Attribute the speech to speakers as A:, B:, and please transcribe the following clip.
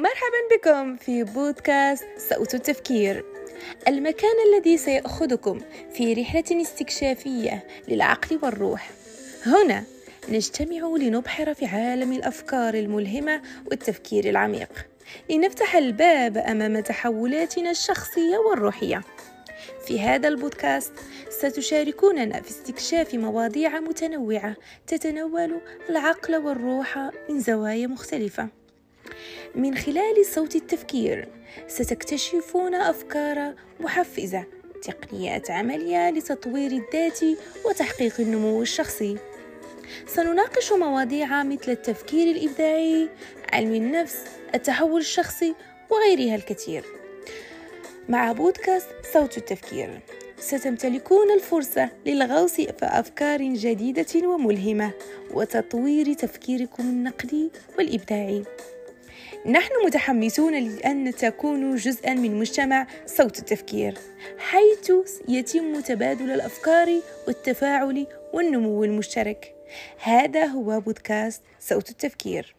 A: مرحبا بكم في بودكاست صوت التفكير. المكان الذي سيأخذكم في رحلة استكشافية للعقل والروح. هنا نجتمع لنبحر في عالم الأفكار الملهمة والتفكير العميق. لنفتح الباب أمام تحولاتنا الشخصية والروحية. في هذا البودكاست ستشاركوننا في استكشاف مواضيع متنوعة تتناول العقل والروح من زوايا مختلفة. من خلال صوت التفكير. ستكتشفون أفكار محفزة تقنيات عملية لتطوير الذات وتحقيق النمو الشخصي. سنناقش مواضيع مثل التفكير الإبداعي علم النفس التحول الشخصي وغيرها الكثير. مع بودكاست صوت التفكير ستمتلكون الفرصة للغوص في أفكار جديدة وملهمة وتطوير تفكيركم النقدي والإبداعي. نحن متحمسون لأن تكونوا جزءا من مجتمع صوت التفكير حيث يتم تبادل الأفكار والتفاعل والنمو المشترك. هذا هو بودكاست صوت التفكير.